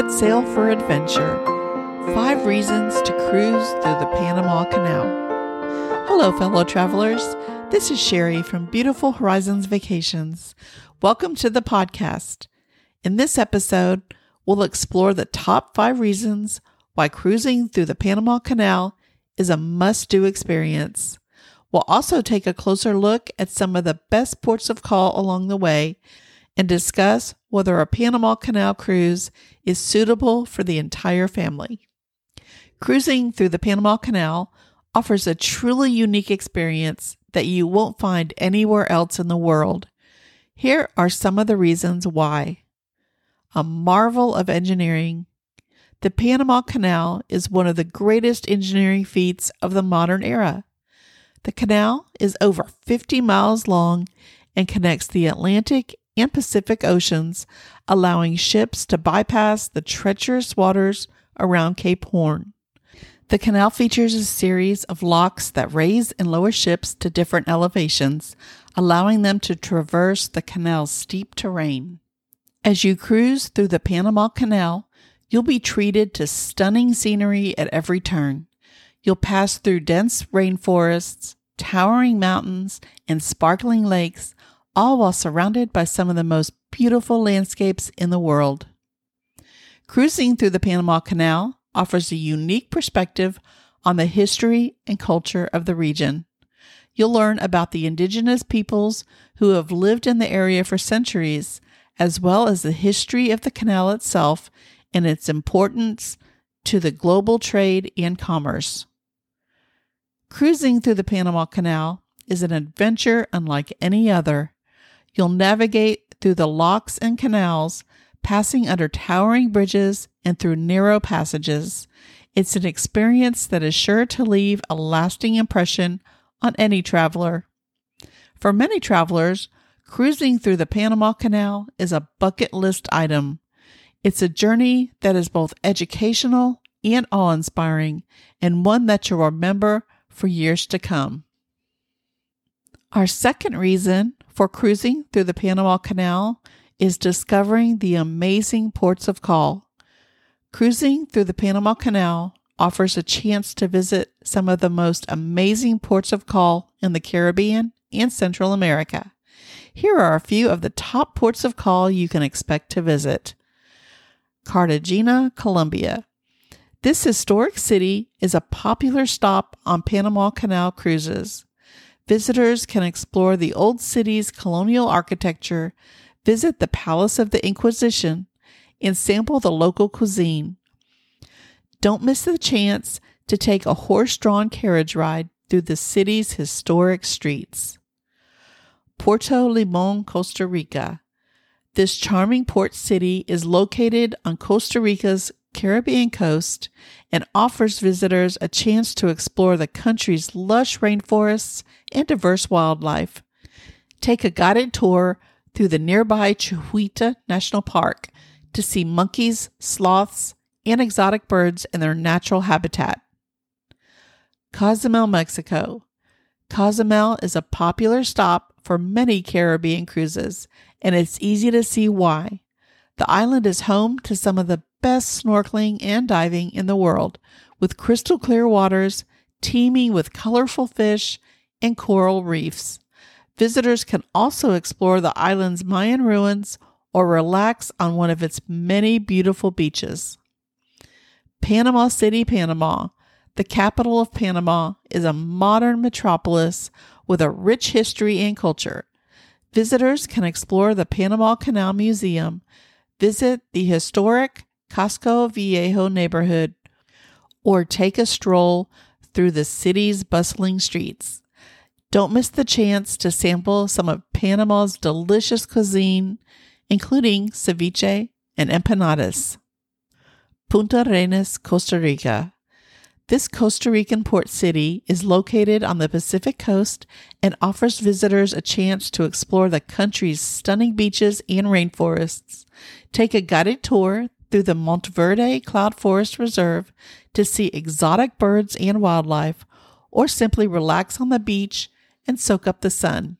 Set sail for adventure. Five reasons to cruise through the Panama Canal. Hello, fellow travelers. This is Sherry from Beautiful Horizons Vacations. Welcome to the podcast. In this episode, we'll explore the top five reasons why cruising through the Panama Canal is a must do experience. We'll also take a closer look at some of the best ports of call along the way and discuss whether a Panama Canal cruise is suitable for the entire family. Cruising through the Panama Canal offers a truly unique experience that you won't find anywhere else in the world. Here are some of the reasons why. A marvel of engineering. The Panama Canal is one of the greatest engineering feats of the modern era. The canal is over 50 miles long and connects the Atlantic and Pacific Oceans, allowing ships to bypass the treacherous waters around Cape Horn. The canal features a series of locks that raise and lower ships to different elevations, allowing them to traverse the canal's steep terrain. As you cruise through the Panama Canal, you'll be treated to stunning scenery at every turn. You'll pass through dense rainforests, towering mountains, and sparkling lakes, all while surrounded by some of the most beautiful landscapes in the world. Cruising through the Panama Canal offers a unique perspective on the history and culture of the region. You'll learn about the indigenous peoples who have lived in the area for centuries, as well as the history of the canal itself and its importance to the global trade and commerce. Cruising through the Panama Canal is an adventure unlike any other. You'll navigate through the locks and canals, passing under towering bridges and through narrow passages. It's an experience that is sure to leave a lasting impression on any traveler. For many travelers, cruising through the Panama Canal is a bucket list item. It's a journey that is both educational and awe inspiring, and one that you'll remember for years to come. Our second reason for cruising through the Panama Canal is discovering the amazing ports of call. Cruising through the Panama Canal offers a chance to visit some of the most amazing ports of call in the Caribbean and Central America. Here are a few of the top ports of call you can expect to visit. Cartagena, Colombia. This historic city is a popular stop on Panama Canal cruises. Visitors can explore the old city's colonial architecture, visit the Palace of the Inquisition, and sample the local cuisine. Don't miss the chance to take a horse drawn carriage ride through the city's historic streets. Puerto Limon, Costa Rica. This charming port city is located on Costa Rica's Caribbean coast and offers visitors a chance to explore the country's lush rainforests and diverse wildlife. Take a guided tour through the nearby Cahuita National Park to see monkeys, sloths, and exotic birds in their natural habitat. Cozumel, Mexico. Cozumel is a popular stop for many Caribbean cruises, and it's easy to see why. The island is home to some of the best snorkeling and diving in the world, with crystal clear waters teeming with colorful fish and coral reefs. Visitors can also explore the island's Mayan ruins or relax on one of its many beautiful beaches. Panama City, Panama. The capital of Panama is a modern metropolis with a rich history and culture. Visitors can explore the Panama Canal Museum visit the historic Casco Viejo neighborhood, or take a stroll through the city's bustling streets. Don't miss the chance to sample some of Panama's delicious cuisine, including ceviche and empanadas. Puntarenas, Costa Rica. This Costa Rican port city is located on the Pacific coast and offers visitors a chance to explore the country's stunning beaches and rainforests. Take a guided tour through the Monteverde Cloud Forest Reserve to see exotic birds and wildlife, or simply relax on the beach and soak up the sun.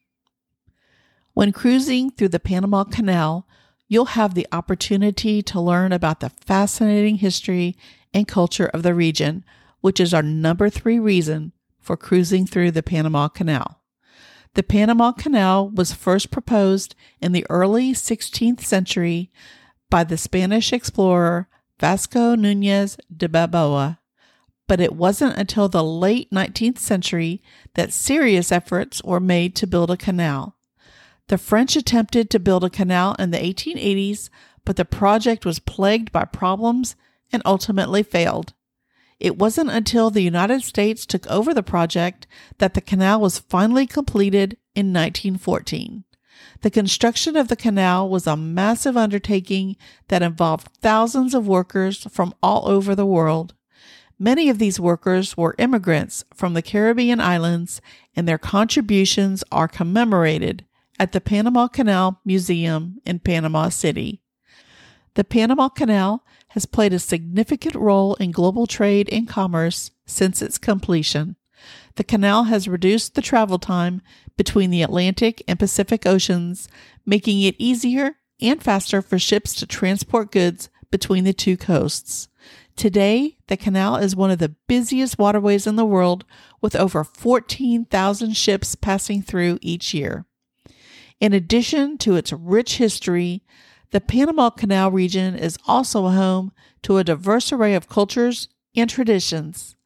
When cruising through the Panama Canal, you'll have the opportunity to learn about the fascinating history and culture of the region, which is our number three reason for cruising through the Panama Canal. The Panama Canal was first proposed in the early 16th century by the Spanish explorer Vasco Nunez de Balboa, but it wasn't until the late 19th century that serious efforts were made to build a canal. The French attempted to build a canal in the 1880s, but the project was plagued by problems and ultimately failed. It wasn't until the United States took over the project that the canal was finally completed in 1914. The construction of the canal was a massive undertaking that involved thousands of workers from all over the world. Many of these workers were immigrants from the Caribbean islands, and their contributions are commemorated at the Panama Canal Museum in Panama City. The Panama Canal has played a significant role in global trade and commerce since its completion. The canal has reduced the travel time between the Atlantic and Pacific Oceans, making it easier and faster for ships to transport goods between the two coasts. Today, the canal is one of the busiest waterways in the world, with over 14,000 ships passing through each year. In addition to its rich history, the Panama Canal region is also home to a diverse array of cultures and traditions.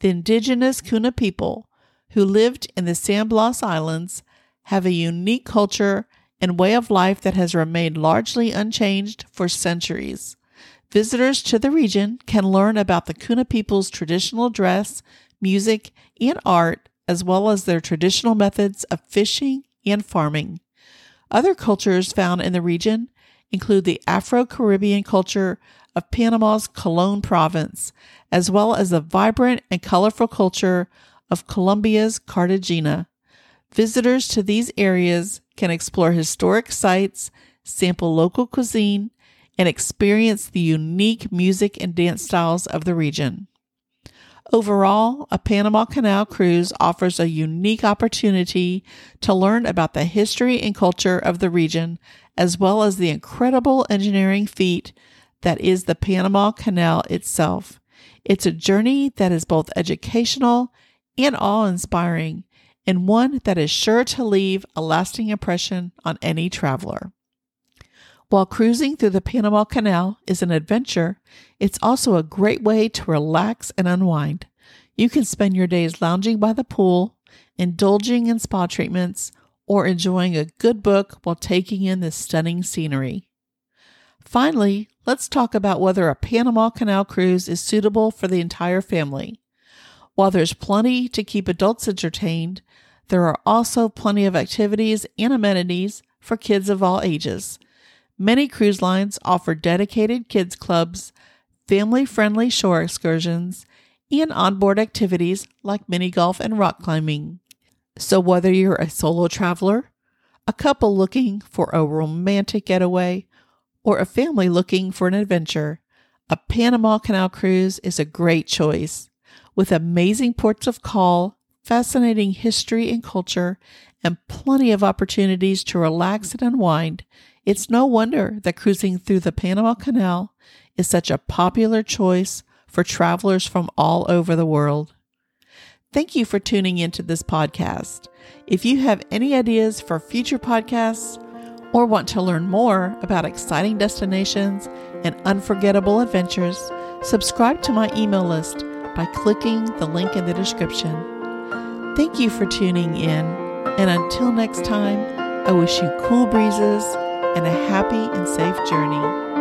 The indigenous Kuna people, who lived in the San Blas Islands, have a unique culture and way of life that has remained largely unchanged for centuries. Visitors to the region can learn about the Kuna people's traditional dress, music, and art, as well as their traditional methods of fishing and farming. Other cultures found in the region include the Afro Caribbean culture of Panama's Colon province, as well as the vibrant and colorful culture of Colombia's Cartagena. Visitors to these areas can explore historic sites, sample local cuisine, and experience the unique music and dance styles of the region. Overall, a Panama Canal cruise offers a unique opportunity to learn about the history and culture of the region, as well as the incredible engineering feat that is the Panama Canal itself. It's a journey that is both educational and awe inspiring, and one that is sure to leave a lasting impression on any traveler. While cruising through the Panama Canal is an adventure, it's also a great way to relax and unwind. You can spend your days lounging by the pool, indulging in spa treatments, or enjoying a good book while taking in the stunning scenery. Finally, let's talk about whether a Panama Canal cruise is suitable for the entire family. While there's plenty to keep adults entertained, there are also plenty of activities and amenities for kids of all ages. Many cruise lines offer dedicated kids clubs, family friendly shore excursions, and onboard activities like mini golf and rock climbing. So, whether you're a solo traveler, a couple looking for a romantic getaway, or a family looking for an adventure, a Panama Canal cruise is a great choice. With amazing ports of call, fascinating history and culture, and plenty of opportunities to relax and unwind, it's no wonder that cruising through the Panama Canal is such a popular choice for travelers from all over the world. Thank you for tuning into this podcast. If you have any ideas for future podcasts or want to learn more about exciting destinations and unforgettable adventures, subscribe to my email list by clicking the link in the description. Thank you for tuning in, and until next time, I wish you cool breezes and a happy and safe journey.